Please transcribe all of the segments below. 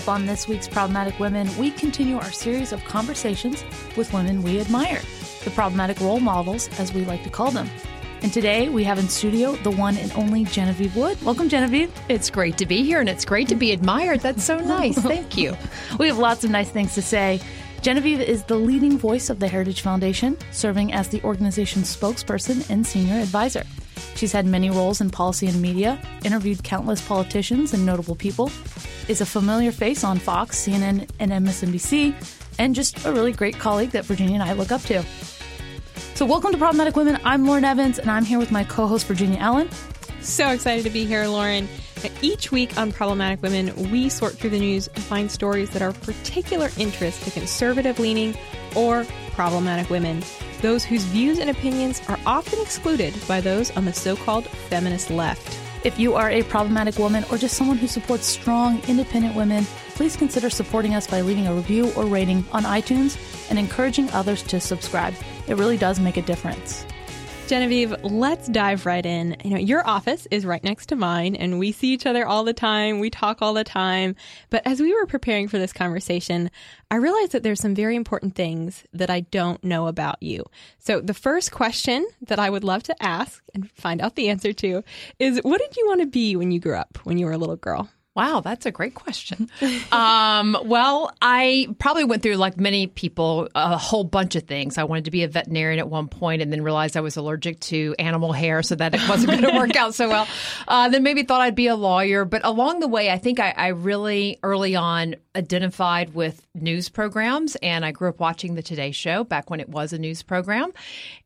up on this week's Problematic Women, we continue our series of conversations with women we admire, the problematic role models, as we like to call them. And today we have in studio the one and only Genevieve Wood. Welcome, Genevieve. It's great to be here and it's great to be admired. That's so nice. Thank you. we have lots of nice things to say. Genevieve is the leading voice of the Heritage Foundation, serving as the organization's spokesperson and senior advisor. She's had many roles in policy and media, interviewed countless politicians and notable people, is a familiar face on Fox, CNN, and MSNBC, and just a really great colleague that Virginia and I look up to. So, welcome to Problematic Women. I'm Lauren Evans, and I'm here with my co host, Virginia Allen. So excited to be here, Lauren. Each week on Problematic Women, we sort through the news and find stories that are of particular interest to conservative leaning or problematic women, those whose views and opinions are often excluded by those on the so called feminist left. If you are a problematic woman or just someone who supports strong, independent women, please consider supporting us by leaving a review or rating on iTunes and encouraging others to subscribe. It really does make a difference. Genevieve, let's dive right in. You know, your office is right next to mine and we see each other all the time. We talk all the time. But as we were preparing for this conversation, I realized that there's some very important things that I don't know about you. So the first question that I would love to ask and find out the answer to is what did you want to be when you grew up, when you were a little girl? Wow, that's a great question. um, well, I probably went through, like many people, a whole bunch of things. I wanted to be a veterinarian at one point and then realized I was allergic to animal hair, so that it wasn't going to work out so well. Uh, then maybe thought I'd be a lawyer. But along the way, I think I, I really early on identified with news programs and I grew up watching the Today Show back when it was a news program.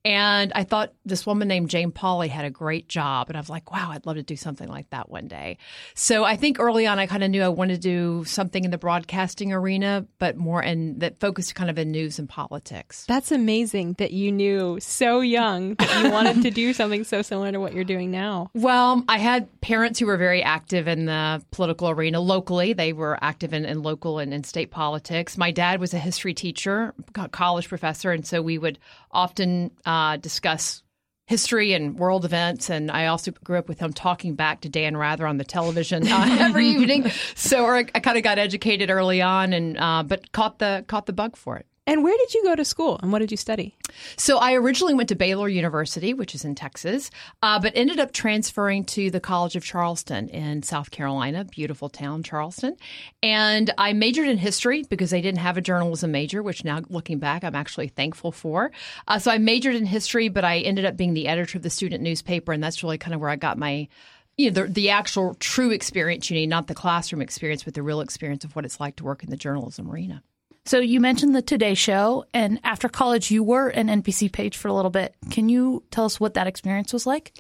And I thought this woman named Jane Pauley had a great job. And I was like, wow, I'd love to do something like that one day. So I think early on, I kind of knew I wanted to do something in the broadcasting arena, but more and that focused kind of in news and politics. That's amazing that you knew so young that you wanted to do something so similar to what you're doing now. Well, I had parents who were very active in the political arena locally. They were active in, in local and in state politics. My dad was a history teacher, college professor, and so we would often uh, discuss history and world events. And I also grew up with him talking back to Dan Rather on the television uh, every evening. So I, I kind of got educated early on, and uh, but caught the caught the bug for it. And where did you go to school and what did you study? So I originally went to Baylor University, which is in Texas, uh, but ended up transferring to the College of Charleston in South Carolina, beautiful town, Charleston. And I majored in history because they didn't have a journalism major, which now looking back, I'm actually thankful for. Uh, so I majored in history, but I ended up being the editor of the student newspaper, and that's really kind of where I got my you know, the, the actual true experience you need, not the classroom experience, but the real experience of what it's like to work in the journalism arena. So you mentioned the Today Show, and after college, you were an NBC page for a little bit. Can you tell us what that experience was like?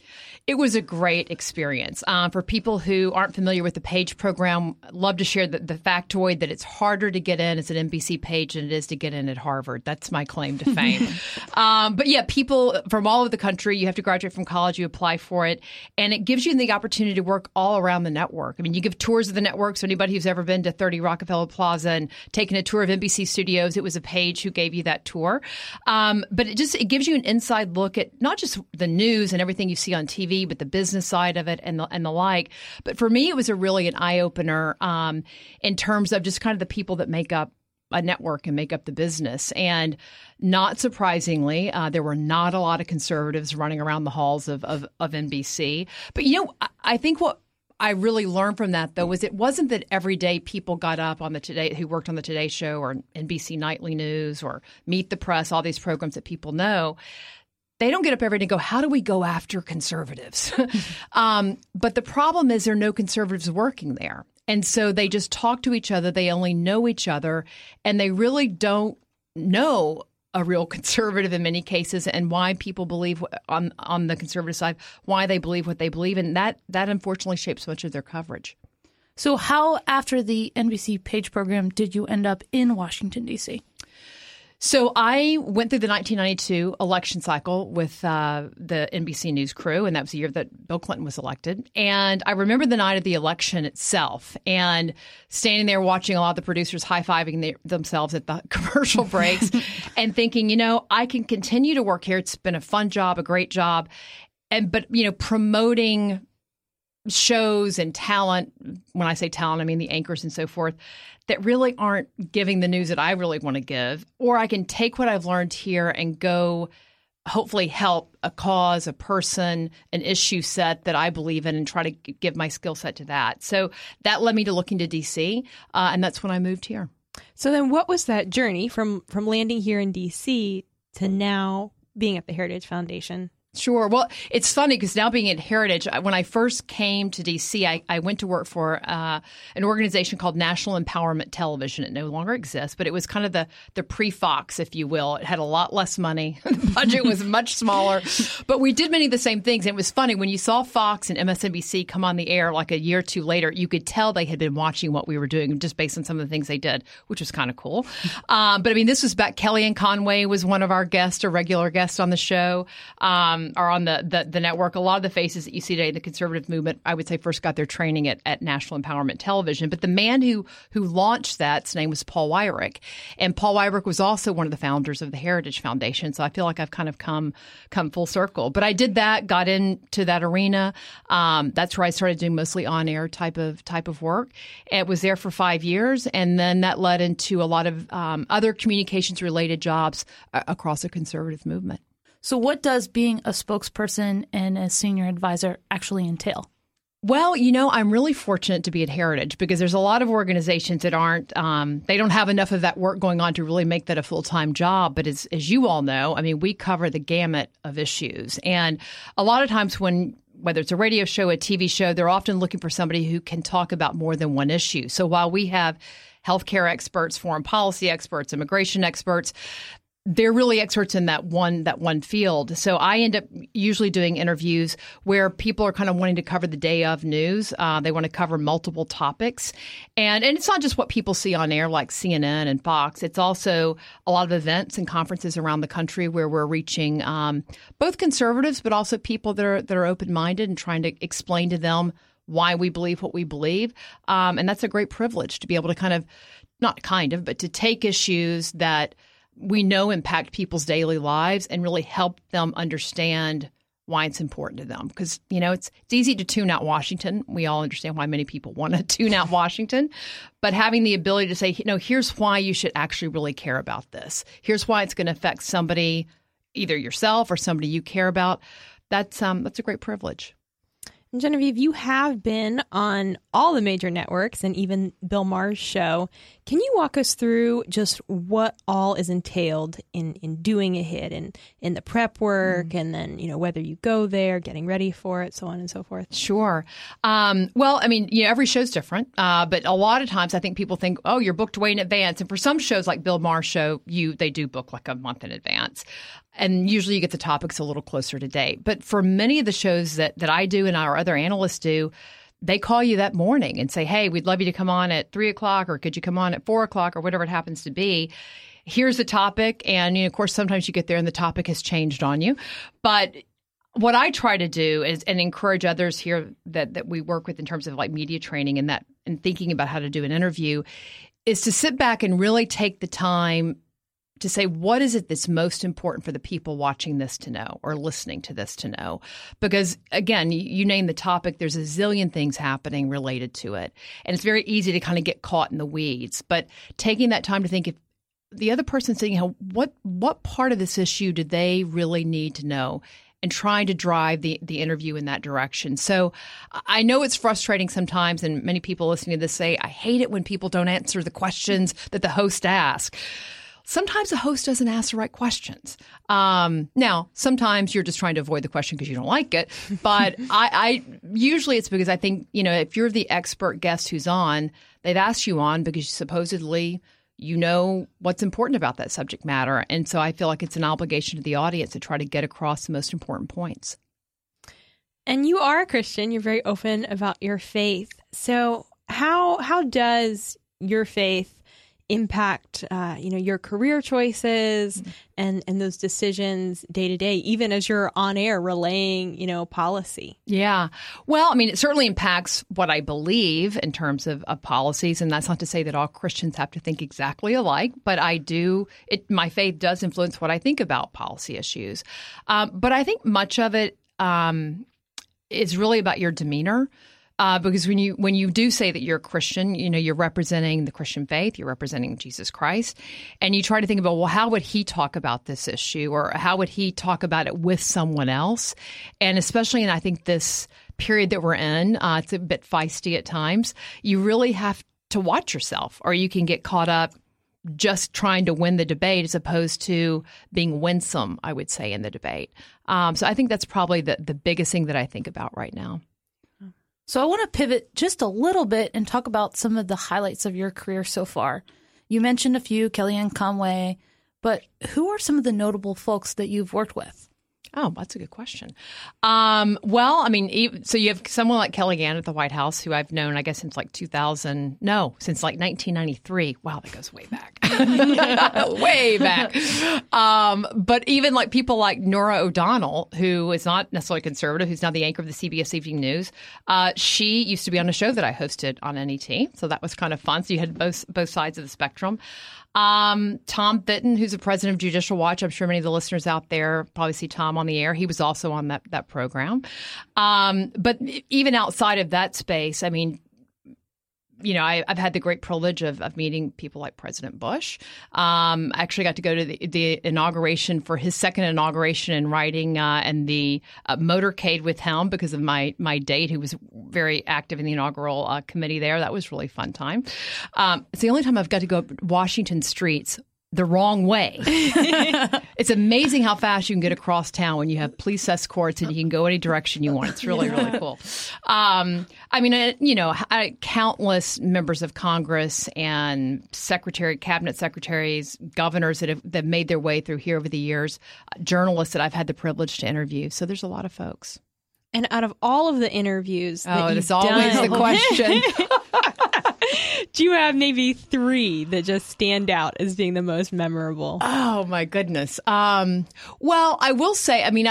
It was a great experience. Um, for people who aren't familiar with the page program, love to share the, the, factoid that it's harder to get in as an NBC page than it is to get in at Harvard. That's my claim to fame. um, but yeah, people from all over the country, you have to graduate from college, you apply for it, and it gives you the opportunity to work all around the network. I mean, you give tours of the network. So anybody who's ever been to 30 Rockefeller Plaza and taken a tour of NBC Studios. It was a page who gave you that tour. Um, but it just it gives you an inside look at not just the news and everything you see on TV, but the business side of it and the and the like. But for me, it was a really an eye opener um, in terms of just kind of the people that make up a network and make up the business. And not surprisingly, uh, there were not a lot of conservatives running around the halls of, of, of NBC. But you know, I, I think what I really learned from that though was it wasn't that every day people got up on the Today who worked on the Today Show or NBC Nightly News or Meet the Press, all these programs that people know. They don't get up every day and go, "How do we go after conservatives?" um, but the problem is there are no conservatives working there, and so they just talk to each other. They only know each other, and they really don't know a real conservative in many cases and why people believe on on the conservative side why they believe what they believe and that that unfortunately shapes much of their coverage. So how after the NBC page program did you end up in Washington D.C.? So I went through the 1992 election cycle with uh, the NBC News crew, and that was the year that Bill Clinton was elected. And I remember the night of the election itself, and standing there watching a lot of the producers high fiving themselves at the commercial breaks, and thinking, you know, I can continue to work here. It's been a fun job, a great job, and but you know, promoting shows and talent. When I say talent, I mean the anchors and so forth that really aren't giving the news that I really want to give. Or I can take what I've learned here and go hopefully help a cause, a person, an issue set that I believe in and try to give my skill set to that. So that led me to looking to DC, uh, and that's when I moved here. So then what was that journey from from landing here in DC to now being at the Heritage Foundation? Sure. Well, it's funny because now being at Heritage, when I first came to DC, I, I went to work for uh, an organization called National Empowerment Television. It no longer exists, but it was kind of the the pre Fox, if you will. It had a lot less money. the budget was much smaller, but we did many of the same things. And it was funny when you saw Fox and MSNBC come on the air like a year or two later. You could tell they had been watching what we were doing just based on some of the things they did, which was kind of cool. Um, but I mean, this was back. Kellyanne Conway was one of our guests, a regular guest on the show. Um, are on the, the, the network. A lot of the faces that you see today in the conservative movement, I would say, first got their training at, at National Empowerment Television. But the man who who launched that's name was Paul Weyrich, and Paul Weyrich was also one of the founders of the Heritage Foundation. So I feel like I've kind of come come full circle. But I did that, got into that arena. Um, that's where I started doing mostly on air type of type of work. It was there for five years, and then that led into a lot of um, other communications related jobs uh, across the conservative movement. So, what does being a spokesperson and a senior advisor actually entail? Well, you know, I'm really fortunate to be at Heritage because there's a lot of organizations that aren't, um, they don't have enough of that work going on to really make that a full time job. But as, as you all know, I mean, we cover the gamut of issues. And a lot of times when whether it's a radio show, a TV show, they're often looking for somebody who can talk about more than one issue. So while we have healthcare experts, foreign policy experts, immigration experts, they're really experts in that one that one field. So I end up usually doing interviews where people are kind of wanting to cover the day of news. Uh, they want to cover multiple topics, and and it's not just what people see on air like CNN and Fox. It's also a lot of events and conferences around the country where we're reaching um, both conservatives, but also people that are that are open minded and trying to explain to them why we believe what we believe. Um, and that's a great privilege to be able to kind of not kind of, but to take issues that we know impact people's daily lives and really help them understand why it's important to them because you know it's it's easy to tune out Washington. We all understand why many people want to tune out Washington, but having the ability to say, you know, here's why you should actually really care about this. Here's why it's going to affect somebody, either yourself or somebody you care about. That's um that's a great privilege. Genevieve, you have been on all the major networks and even Bill Maher's show. Can you walk us through just what all is entailed in, in doing a hit and in the prep work mm. and then, you know, whether you go there, getting ready for it, so on and so forth? Sure. Um, well, I mean, you know, every show's different, uh, but a lot of times I think people think, oh, you're booked way in advance. And for some shows like Bill Maher's show, you they do book like a month in advance and usually you get the topics a little closer to date. But for many of the shows that that I do and our other analysts do, they call you that morning and say, "Hey, we'd love you to come on at three o'clock, or could you come on at four o'clock, or whatever it happens to be." Here's the topic, and you know, of course, sometimes you get there and the topic has changed on you, but what I try to do is and encourage others here that that we work with in terms of like media training and that and thinking about how to do an interview is to sit back and really take the time to say what is it that's most important for the people watching this to know or listening to this to know? Because again you, name the topic there's a zillion things happening related to it. And it's very easy to kind of get caught in the weeds. But taking that time to think if the other person saying what what part of this issue do they really need to know? and trying to drive the, the interview in that direction. So I know it's frustrating sometimes, and many people listening to this say, I hate it when people don't answer the questions that the host asks sometimes a host doesn't ask the right questions. Um, now, sometimes you're just trying to avoid the question because you don't like it. But I, I, usually it's because I think you know if you're the expert guest who's on, they've asked you on because supposedly you know what's important about that subject matter, and so I feel like it's an obligation to the audience to try to get across the most important points. And you are a Christian. You're very open about your faith. So how how does your faith impact uh, you know your career choices mm-hmm. and and those decisions day to day even as you're on air relaying you know policy? Yeah. Well i mean it certainly impacts what i believe in terms of, of policies and that's not to say that all christians have to think exactly alike but i do it my faith does influence what i think about policy issues. Um, but i think much of it um, is really about your demeanor Uh, because when you when you do say that you're a Christian, you know you're representing the Christian faith, you're representing Jesus Christ, and you try to think about well, how would he talk about this issue, or how would he talk about it with someone else, and especially in I think this period that we're in, uh, it's a bit feisty at times. You really have to watch yourself, or you can get caught up just trying to win the debate as opposed to being winsome, I would say, in the debate. Um, so I think that's probably the, the biggest thing that I think about right now. So I want to pivot just a little bit and talk about some of the highlights of your career so far. You mentioned a few, Kellyanne Conway, but who are some of the notable folks that you've worked with? Oh, that's a good question. Um, well, I mean, so you have someone like Kellyanne at the White House, who I've known, I guess, since like 2000. No, since like 1993. Wow, that goes way back, way back. Um, but even like people like Norah O'Donnell, who is not necessarily conservative, who's now the anchor of the CBS Evening News. Uh, she used to be on a show that I hosted on NET, so that was kind of fun. So you had both both sides of the spectrum. Um, Tom Fitton, who's the president of Judicial Watch. I'm sure many of the listeners out there probably see Tom on the air. He was also on that, that program. Um, but even outside of that space, I mean, you know, I, have had the great privilege of, of meeting people like President Bush. Um, I actually got to go to the, the, inauguration for his second inauguration and riding uh, and the uh, motorcade with him because of my my date, who was very active in the inaugural uh, committee there. That was really fun time. Um, it's the only time I've got to go Washington streets the wrong way. it's amazing how fast you can get across town when you have police escorts and you can go any direction you want. It's really, really cool. Um, I mean, uh, you know, I, countless members of Congress and secretary, cabinet secretaries, governors that have, that made their way through here over the years, journalists that I've had the privilege to interview. So there's a lot of folks. And out of all of the interviews, oh, it's always done, the question. Do you have maybe three that just stand out as being the most memorable? Oh my goodness. Um, well, I will say, I mean,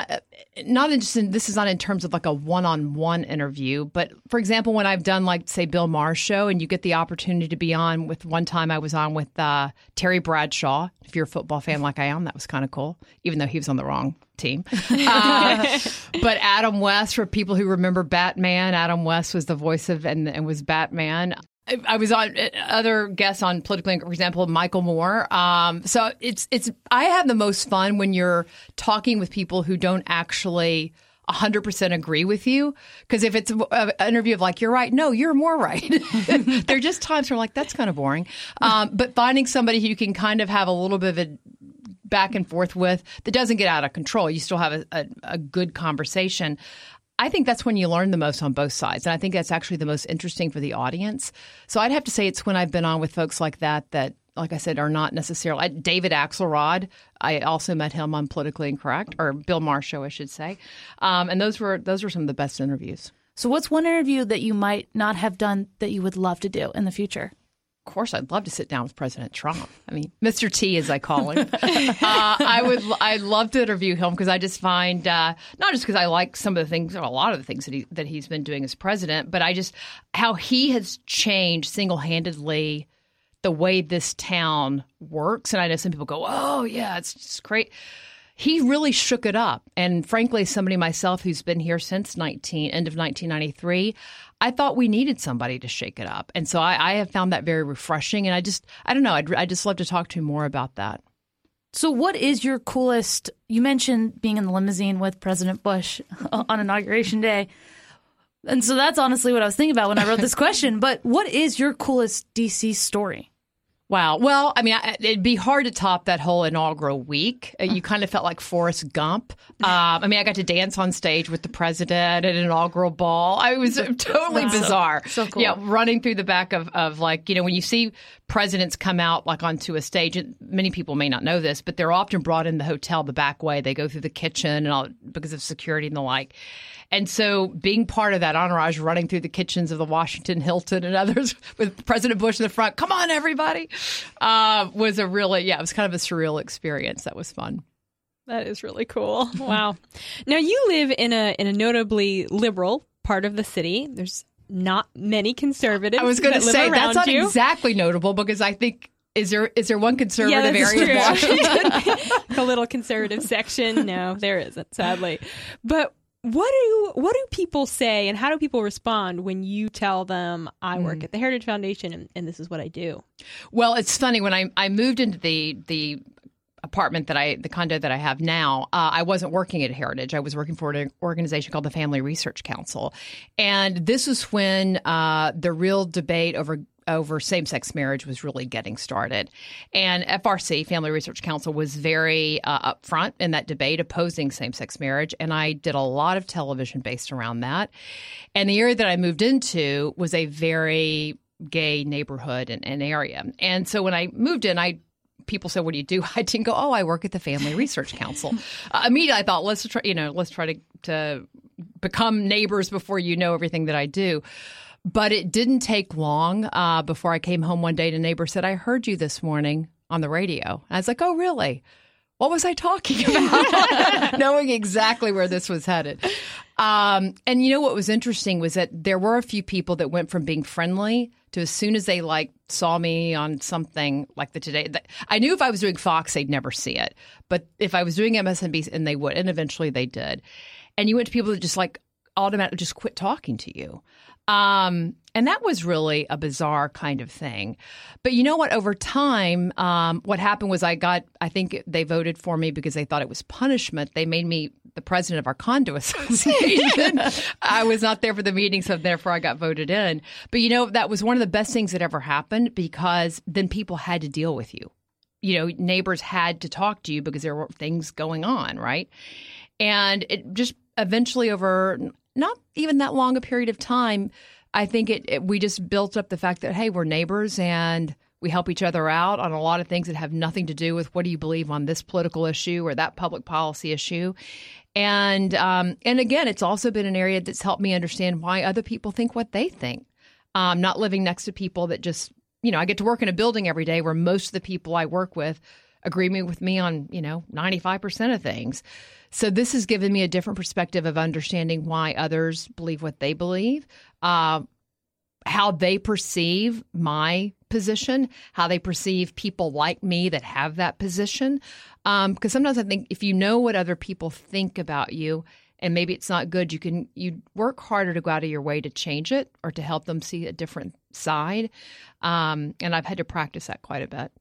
not interested. This is not in terms of like a one-on-one interview, but for example, when I've done like say Bill Maher's show, and you get the opportunity to be on with one time I was on with uh, Terry Bradshaw. If you're a football fan like I am, that was kind of cool, even though he was on the wrong team. Uh, but Adam West, for people who remember Batman, Adam West was the voice of and, and was Batman. I was on uh, other guests on politically, for example, Michael Moore. Um, so it's it's I have the most fun when you're talking with people who don't actually 100% agree with you. Because if it's an interview of like you're right no you're more right. There are just times where I'm like that's kind of boring. Um, but finding somebody who you can kind of have a little bit of a back and forth with that doesn't get out of control. You still have a, a, a good conversation I think that's when you learn the most on both sides. And I think that's actually the most interesting for the audience. So I'd have to say it's when I've been on with folks like that that like I said, are not necessarily David Axelrod. I also met him on Politically Incorrect, or Bill show, I should say. Um, and those were those were some of the best interviews. So, what's one interview that you might not have done that you would love to do in the future? Of course, I'd love to sit down with President Trump. I mean, Mr. T, as I call him. uh, I would, I'd love to interview him because I just find uh, not just because I like some of the things, or a lot of the things that he that he's been doing as president, but I just how he has changed single handedly the way this town works. And I know some people go, "Oh, yeah, it's just great." He really shook it up. And frankly, somebody myself who's been here since 19 end of 1993, I thought we needed somebody to shake it up. And so I, I have found that very refreshing. And I just, I don't know, I'd, I just love to talk to him more about that. So, what is your coolest? You mentioned being in the limousine with President Bush on Inauguration Day. And so that's honestly what I was thinking about when I wrote this question. But what is your coolest DC story? Wow. Well, I mean, it'd be hard to top that whole inaugural week. Uh, you kind of felt like Forrest Gump. Um, I mean, I got to dance on stage with the president at an inaugural ball. I was totally wow. bizarre. So, so cool. Yeah, running through the back of, of like, you know, when you see presidents come out like onto a stage, many people may not know this, but they're often brought in the hotel the back way. They go through the kitchen and all because of security and the like. And so being part of that entourage running through the kitchens of the Washington Hilton and others with President Bush in the front, come on, everybody, uh, was a really, yeah, it was kind of a surreal experience. That was fun. That is really cool. Wow. now you live in a in a notably liberal part of the city. There's not many conservatives. I was going to say that's not you. exactly notable because I think is there is there one conservative yeah, area of Washington? a little conservative section? No, there isn't, sadly. But what do what do people say and how do people respond when you tell them I work Mm. at the Heritage Foundation and, and this is what I do? Well, it's funny when I I moved into the the apartment that I the condo that I have now. Uh, I wasn't working at Heritage. I was working for an organization called the Family Research Council, and this was when uh, the real debate over over same sex marriage was really getting started. And FRC, Family Research Council, was very uh, upfront in that debate opposing same sex marriage. And I did a lot of television based around that. And the area that I moved into was a very gay neighborhood and, and area. And so when I moved in, I people said, "What do you do?" I didn't go, "Oh, I work at the Family Research Council." uh, immediately, I thought, "Let's try, you know, let's try to to become neighbors before you know everything that I do." But it didn't take long uh, before I came home one day a neighbor said, I heard you this morning on the radio. I was like, oh, really? What was I talking about? Knowing exactly where this was headed. Um, and you know what was interesting was that there were a few people that went from being friendly to as soon as they like saw me on something like the Today. I knew if I was doing Fox, they'd never see it. But if I was doing MSNBC, and they would, and eventually they did. And you went to people that just like automatically just quit talking to you. Um, and that was really a bizarre kind of thing. But you know what? Over time, um, what happened was I got, I think they voted for me because they thought it was punishment. They made me the president of our condo association. I was not there for the meeting, so therefore I got voted in. But you know, that was one of the best things that ever happened because then people had to deal with you. You know, neighbors had to talk to you because there were things going on, right? And it just eventually, over not even that long a period of time, I think it, it we just built up the fact that hey, we're neighbors and we help each other out on a lot of things that have nothing to do with what do you believe on this political issue or that public policy issue. And um, and again, it's also been an area that's helped me understand why other people think what they think. Um, not living next to people that just you know I get to work in a building every day where most of the people I work with agree with me on you know ninety five percent of things. So this has given me a different perspective of understanding why others believe what they believe, uh, how they perceive my position, how they perceive people like me that have that position. Because sometimes I think if you know what other people think about you, and maybe it's not good, you can you work harder to go out of your way to change it or to help them see a different side. Um, and I've had to practice that quite a bit.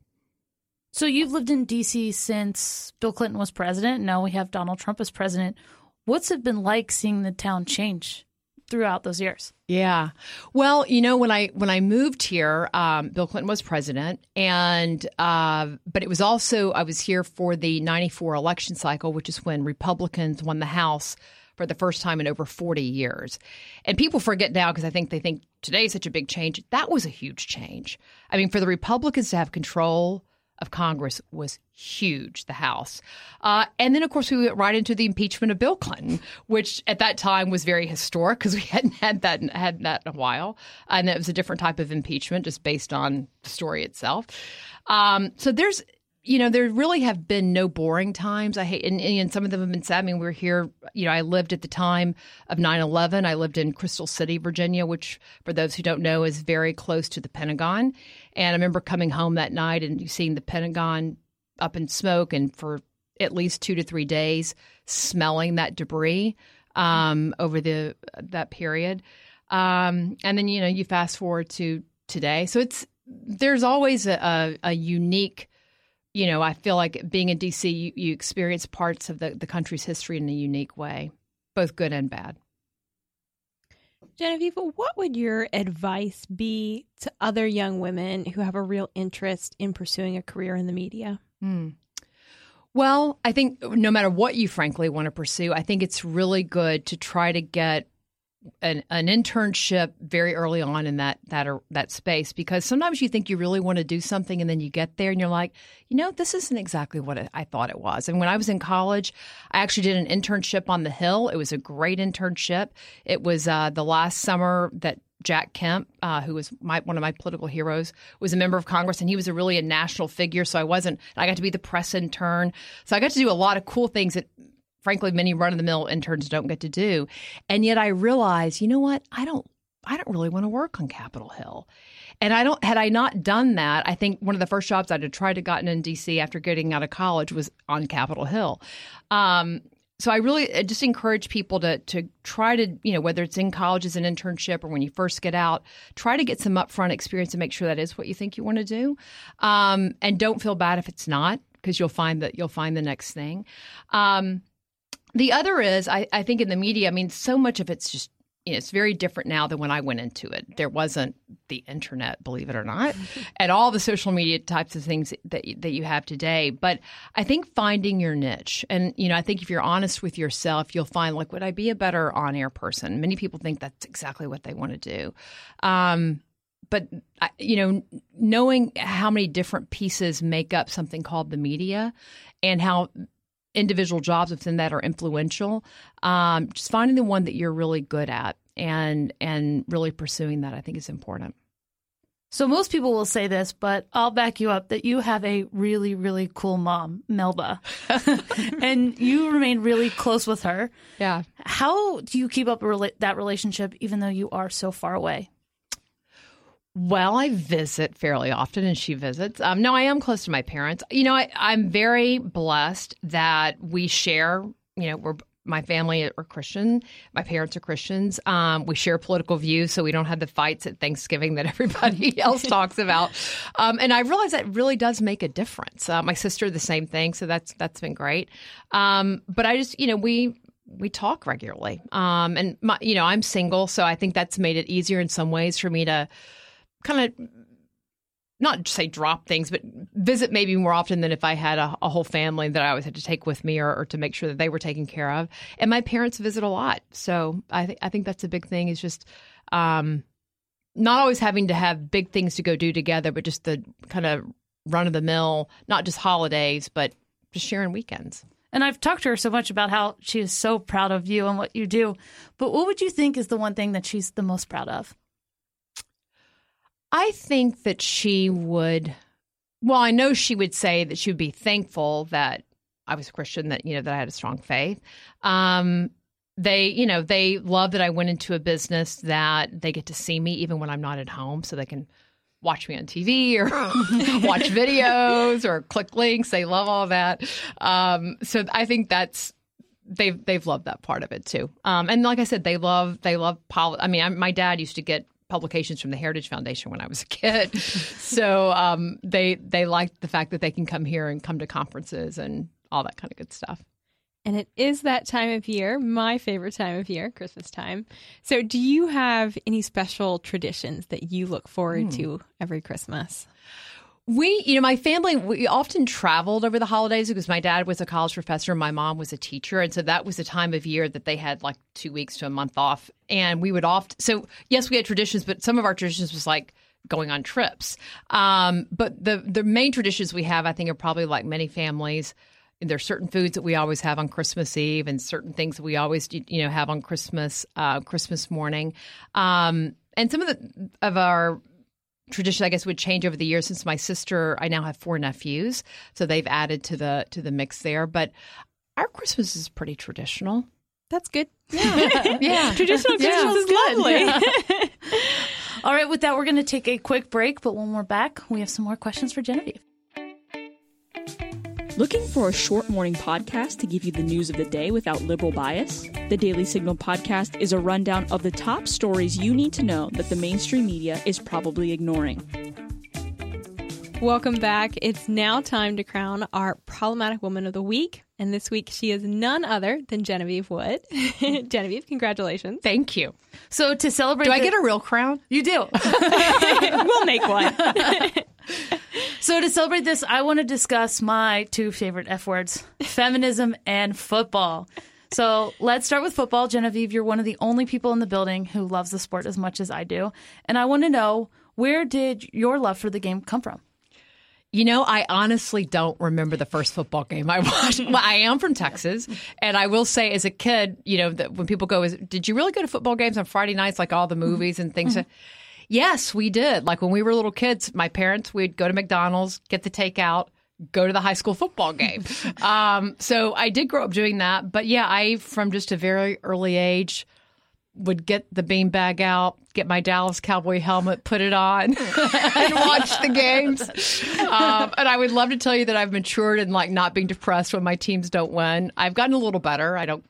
So you've lived in D.C. since Bill Clinton was president. Now we have Donald Trump as president. What's it been like seeing the town change throughout those years? Yeah. Well, you know, when I when I moved here, um, Bill Clinton was president, and uh, but it was also I was here for the '94 election cycle, which is when Republicans won the House for the first time in over 40 years. And people forget now because I think they think today is such a big change. That was a huge change. I mean, for the Republicans to have control of Congress was huge, the House. Uh, and then, of course, we went right into the impeachment of Bill Clinton, which at that time was very historic because we hadn't had that had that in a while, and it was a different type of impeachment just based on the story itself. Um, so there's. You know, there really have been no boring times. I hate, and, and some of them have been sad. I mean, we're here, you know, I lived at the time of 9 11. I lived in Crystal City, Virginia, which, for those who don't know, is very close to the Pentagon. And I remember coming home that night and seeing the Pentagon up in smoke and for at least two to three days smelling that debris um, over the that period. Um, and then you know you fast forward to today, so it's there's always a, a, a unique. You know, I feel like being in DC, you, you experience parts of the, the country's history in a unique way, both good and bad. Genevieve, what would your advice be to other young women who have a real interest in pursuing a career in the media? Mm. Well, I think no matter what you frankly want to pursue, I think it's really good to try to get an, an internship very early on in that that that space because sometimes you think you really want to do something and then you get there and you're like, you know, this isn't exactly what I thought it was. And when I was in college, I actually did an internship on the Hill. It was a great internship. It was uh, the last summer that Jack Kemp, uh, who was my, one of my political heroes, was a member of Congress, and he was a really a national figure. So I wasn't. I got to be the press intern. So I got to do a lot of cool things that, frankly, many run of the mill interns don't get to do. And yet I realized, you know what? I don't. I don't really want to work on Capitol Hill. And I don't had I not done that, I think one of the first jobs I'd have tried to gotten in DC after getting out of college was on Capitol Hill. Um, so I really I just encourage people to to try to you know whether it's in college as an internship or when you first get out, try to get some upfront experience and make sure that is what you think you want to do, um, and don't feel bad if it's not because you'll find that you'll find the next thing. Um, the other is I, I think in the media, I mean, so much of it's just you know, it's very different now than when I went into it. There wasn't the internet, believe it or not, and all the social media types of things that that you have today. But I think finding your niche, and you know, I think if you're honest with yourself, you'll find like, would I be a better on-air person? Many people think that's exactly what they want to do. Um, but you know, knowing how many different pieces make up something called the media, and how individual jobs within that are influential. Um, just finding the one that you're really good at and and really pursuing that, I think, is important. So most people will say this, but I'll back you up that you have a really, really cool mom, Melba, and you remain really close with her. Yeah. How do you keep up that relationship even though you are so far away? Well, I visit fairly often, and she visits. Um, no, I am close to my parents. You know, I, I'm very blessed that we share. You know, we're my family are Christian. My parents are Christians. Um, we share political views, so we don't have the fights at Thanksgiving that everybody else talks about. Um, and I realize that really does make a difference. Uh, my sister, the same thing. So that's that's been great. Um, but I just, you know, we we talk regularly. Um, and my, you know, I'm single, so I think that's made it easier in some ways for me to kind of not say drop things, but visit maybe more often than if I had a, a whole family that I always had to take with me or, or, to make sure that they were taken care of. And my parents visit a lot, so I think I think that's a big thing. Is just um, not always having to have big things to go do together, but just the kind of run of the mill, not just holidays, but just sharing weekends. And I've talked to her so much about how she is so proud of you and what you do. But what would you think is the one thing that she's the most proud of? I think that she would. Well, I know she would say that she would be thankful that I was a Christian, that you know that I had a strong faith. Um, they, you know, they love that I went into a business that they get to see me even when I'm not at home, so they can watch me on TV or watch videos or click links. They love all that. Um, so I think that's they've they've loved that part of it too. Um, and like I said, they love they love poli- I mean, I, my dad used to get publications from the Heritage Foundation when I was a kid. so um, they they like the fact that they can come here and come to conferences and all that kind of good stuff. And it is that time of year, my favorite time of year, Christmas time. So, do you have any special traditions that you look forward mm. to every Christmas? We, you know, my family, we often traveled over the holidays because my dad was a college professor and my mom was a teacher. And so that was the time of year that they had like two weeks to a month off. And we would often, so yes, we had traditions, but some of our traditions was like, going on trips. Um, but the the main traditions we have, I think, are probably like many families. There are certain foods that we always have on Christmas Eve, and certain things that we always you know have on Christmas uh, Christmas morning. Um, and some of the of our tradition I guess would change over the years since my sister I now have four nephews so they've added to the to the mix there. But our Christmas is pretty traditional. That's good. Yeah. Yeah. Traditional Christmas yeah, is lovely. Yeah. all right with that we're going to take a quick break but when we're back we have some more questions for Genevieve Looking for a short morning podcast to give you the news of the day without liberal bias? The Daily Signal podcast is a rundown of the top stories you need to know that the mainstream media is probably ignoring. Welcome back. It's now time to crown our problematic woman of the week. And this week she is none other than Genevieve Wood. Genevieve, congratulations. Thank you. So to celebrate Do I get a real crown? You do. we'll make one. So to celebrate this, I want to discuss my two favorite F words feminism and football. So let's start with football. Genevieve, you're one of the only people in the building who loves the sport as much as I do. And I want to know where did your love for the game come from? You know, I honestly don't remember the first football game I watched. well, I am from Texas, and I will say, as a kid, you know, that when people go, "Is "Did you really go to football games on Friday nights, like all the movies and things?" Mm-hmm. Yes, we did. Like when we were little kids, my parents, we'd go to McDonald's, get the takeout, go to the high school football game. um, so I did grow up doing that. But yeah, I, from just a very early age, would get the beanbag out, get my Dallas Cowboy helmet, put it on, and watch the games. Um, and I would love to tell you that I've matured and like not being depressed when my teams don't win. I've gotten a little better. I don't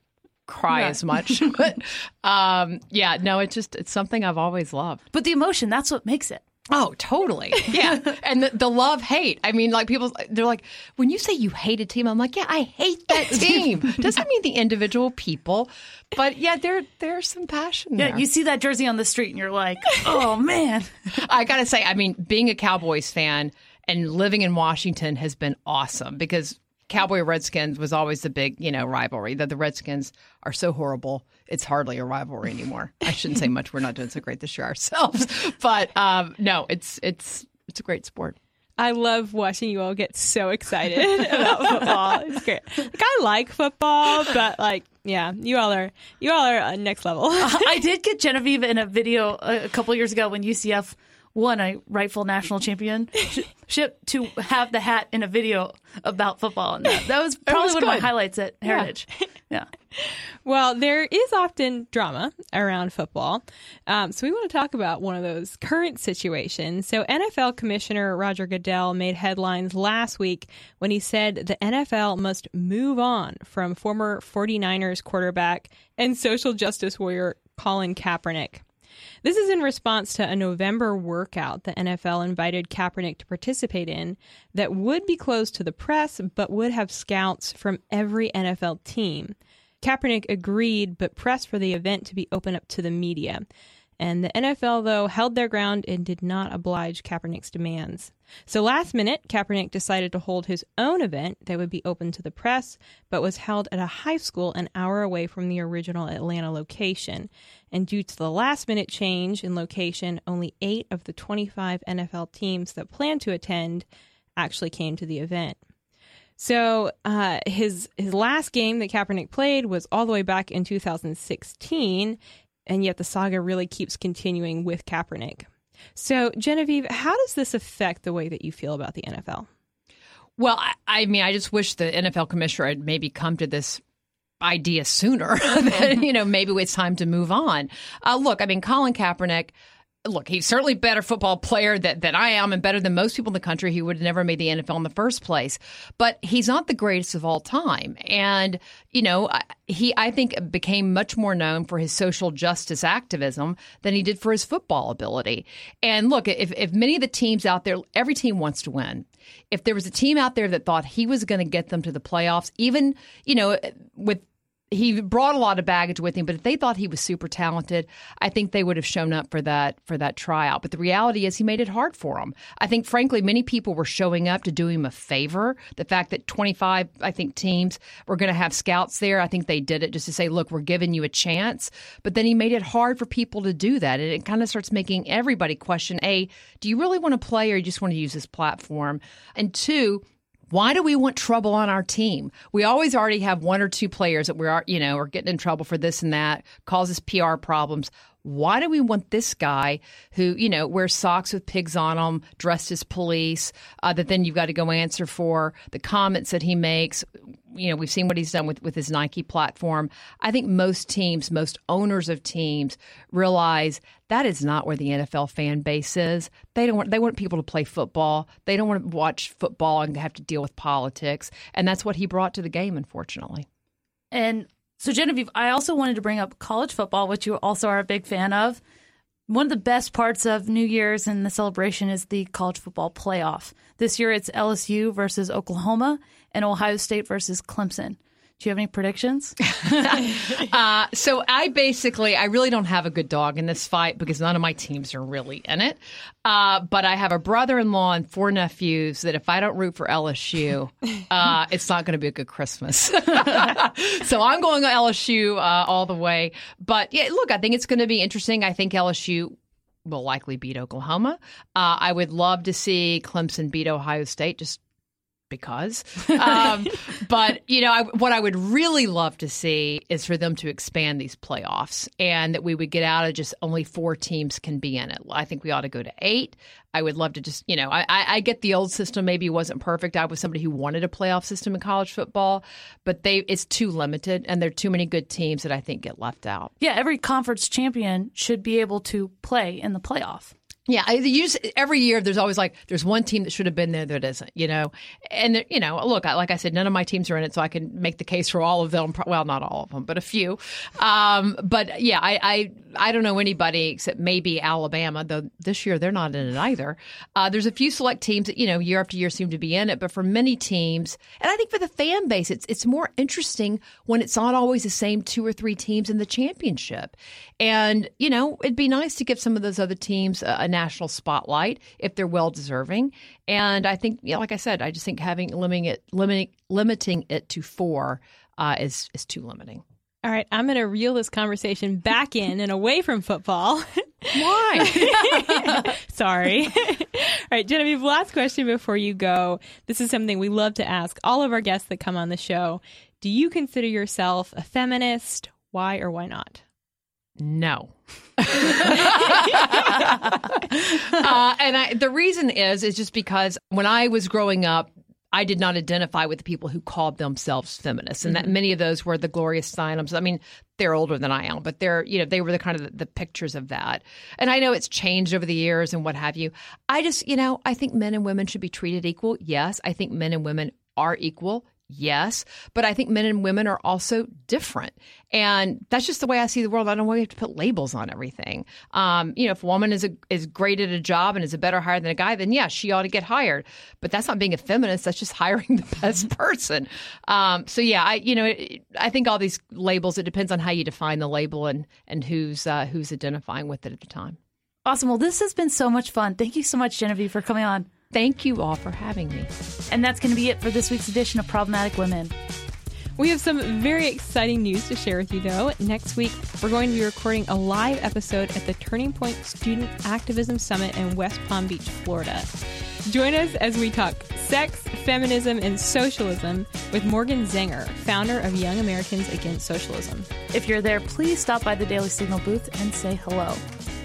cry Yeah. as much, but um, yeah, no, it's just it's something I've always loved. But the emotion, that's what makes it. Oh, totally. Yeah. and the, the love hate. I mean, like people, they're like, when you say you hate a team, I'm like, yeah, I hate that team. Doesn't mean the individual people, but yeah, there there's some passion Yeah, there. you see that jersey on the street and you're like, oh man. I got to say, I mean, being a Cowboys fan and living in Washington has been awesome because Cowboy Redskins was always the big, you know, rivalry. That the Redskins are so horrible, it's hardly a rivalry anymore. I shouldn't say much. We're not doing so great this year ourselves, but um, no, it's it's it's a great sport. I love watching you all get so excited about football. It's great. Like I like football, but like, yeah, you all are you all are uh, next level. I did get Genevieve in a video a, a couple years ago when UCF won a rightful national championship to have the hat in a video about football. And that, that was probably was one of my highlights at Heritage. Yeah. Well, there is often drama around football. Um, so we want to talk about one of those current situations. So NFL Commissioner Roger Goodell made headlines last week when he said the NFL must move on from former 49ers quarterback and social justice warrior Colin Kaepernick. This is in response to a November workout the NFL invited Kaepernick to participate in that would be closed to the press but would have scouts from every NFL team. Kaepernick agreed but pressed for the event to be open up to the media. And the NFL, though, held their ground and did not oblige Kaepernick's demands. So last minute, Kaepernick decided to hold his own event that would be open to the press, but was held at a high school an hour away from the original Atlanta location. And due to the last minute change in location, only eight of the 25 NFL teams that planned to attend actually came to the event. So uh, his his last game that Kaepernick played was all the way back in 2016, and yet the saga really keeps continuing with Kaepernick. So Genevieve, how does this affect the way that you feel about the NFL? Well, I, I mean, I just wish the NFL commissioner had maybe come to this idea sooner. that, you know, maybe it's time to move on. Uh, look, I mean, Colin Kaepernick. Look, he's certainly better football player that, than I am and better than most people in the country. He would have never made the NFL in the first place. But he's not the greatest of all time. And, you know, he, I think, became much more known for his social justice activism than he did for his football ability. And look, if, if many of the teams out there, every team wants to win. If there was a team out there that thought he was going to get them to the playoffs, even, you know, with he brought a lot of baggage with him, but if they thought he was super talented, I think they would have shown up for that for that tryout. But the reality is he made it hard for them. I think frankly many people were showing up to do him a favor. The fact that 25 I think teams were going to have scouts there, I think they did it just to say, "Look, we're giving you a chance." But then he made it hard for people to do that. And it kind of starts making everybody question, "A, do you really want to play or you just want to use this platform?" And two, why do we want trouble on our team? We always already have one or two players that we're, you know, are getting in trouble for this and that, causes PR problems. Why do we want this guy who, you know, wears socks with pigs on them, dressed as police, uh, that then you've got to go answer for the comments that he makes? You know, we've seen what he's done with, with his Nike platform. I think most teams, most owners of teams realize that is not where the NFL fan base is. They don't want they want people to play football. They don't want to watch football and have to deal with politics. And that's what he brought to the game, unfortunately. And so, Genevieve, I also wanted to bring up college football, which you also are a big fan of. One of the best parts of New Year's and the celebration is the college football playoff. This year it's LSU versus Oklahoma and Ohio State versus Clemson. Do you have any predictions? Uh, so I basically, I really don't have a good dog in this fight because none of my teams are really in it. Uh, but I have a brother-in-law and four nephews that if I don't root for LSU, uh, it's not going to be a good Christmas. so I'm going LSU uh, all the way. But yeah, look, I think it's going to be interesting. I think LSU will likely beat Oklahoma. Uh, I would love to see Clemson beat Ohio State. Just because. Um, but you know, I, what I would really love to see is for them to expand these playoffs, and that we would get out of just only four teams can be in it. I think we ought to go to eight. I would love to just, you know, I, I get the old system maybe wasn't perfect. I was somebody who wanted a playoff system in college football, but they it's too limited, and there are too many good teams that I think get left out. Yeah, every conference champion should be able to play in the playoff. Yeah, I every year. There's always like there's one team that should have been there that isn't, you know. And you know, look, like I said, none of my teams are in it, so I can make the case for all of them. Well, not all of them, but a few. Um, but yeah, I, I I don't know anybody except maybe Alabama. Though this year they're not in it either. Uh, there's a few select teams that you know year after year seem to be in it, but for many teams, and I think for the fan base, it's it's more interesting when it's not always the same two or three teams in the championship. And you know, it'd be nice to give some of those other teams a, a national spotlight if they're well deserving. And I think, you know, like I said, I just think having limiting it limiting limiting it to four uh, is is too limiting. All right, I'm going to reel this conversation back in and away from football. Why? Sorry. all right, Genevieve, last question before you go. This is something we love to ask all of our guests that come on the show. Do you consider yourself a feminist? Why or why not? No. uh, and I, the reason is is just because when I was growing up, I did not identify with the people who called themselves feminists, and that mm-hmm. many of those were the Gloria Steinems. I mean, they're older than I am, but they're you know they were the kind of the, the pictures of that. And I know it's changed over the years and what have you. I just you know I think men and women should be treated equal. Yes, I think men and women are equal. Yes, but I think men and women are also different, and that's just the way I see the world. I don't want to have to put labels on everything. Um, you know, if a woman is a, is great at a job and is a better hire than a guy, then yeah, she ought to get hired. But that's not being a feminist. That's just hiring the best person. Um, so yeah, I you know I think all these labels. It depends on how you define the label and and who's uh, who's identifying with it at the time. Awesome. Well, this has been so much fun. Thank you so much, Genevieve, for coming on. Thank you all for having me. And that's going to be it for this week's edition of Problematic Women. We have some very exciting news to share with you, though. Next week, we're going to be recording a live episode at the Turning Point Student Activism Summit in West Palm Beach, Florida. Join us as we talk sex, feminism, and socialism with Morgan Zegers, founder of Young Americans Against Socialism. If you're there, please stop by the Daily Signal booth and say hello.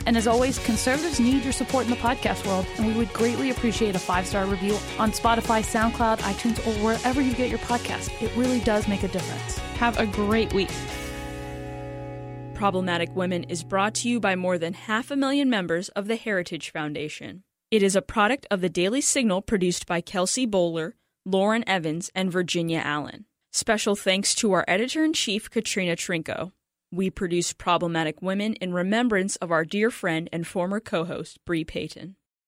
And as always, conservatives need your support in the podcast world, and we would greatly appreciate a five star review on Spotify, SoundCloud, iTunes, or wherever you get your podcast. It really does make a difference. Have a great week. Problematic Women is brought to you by more than half a million members of the Heritage Foundation. It is a product of the Daily Signal produced by Kelsey Bolar, Lauren Evans, and Virginia Allen. Special thanks to our editor in chief, Katrina Trinko. We produce Problematic Women in remembrance of our dear friend and former co host, Bree Payton.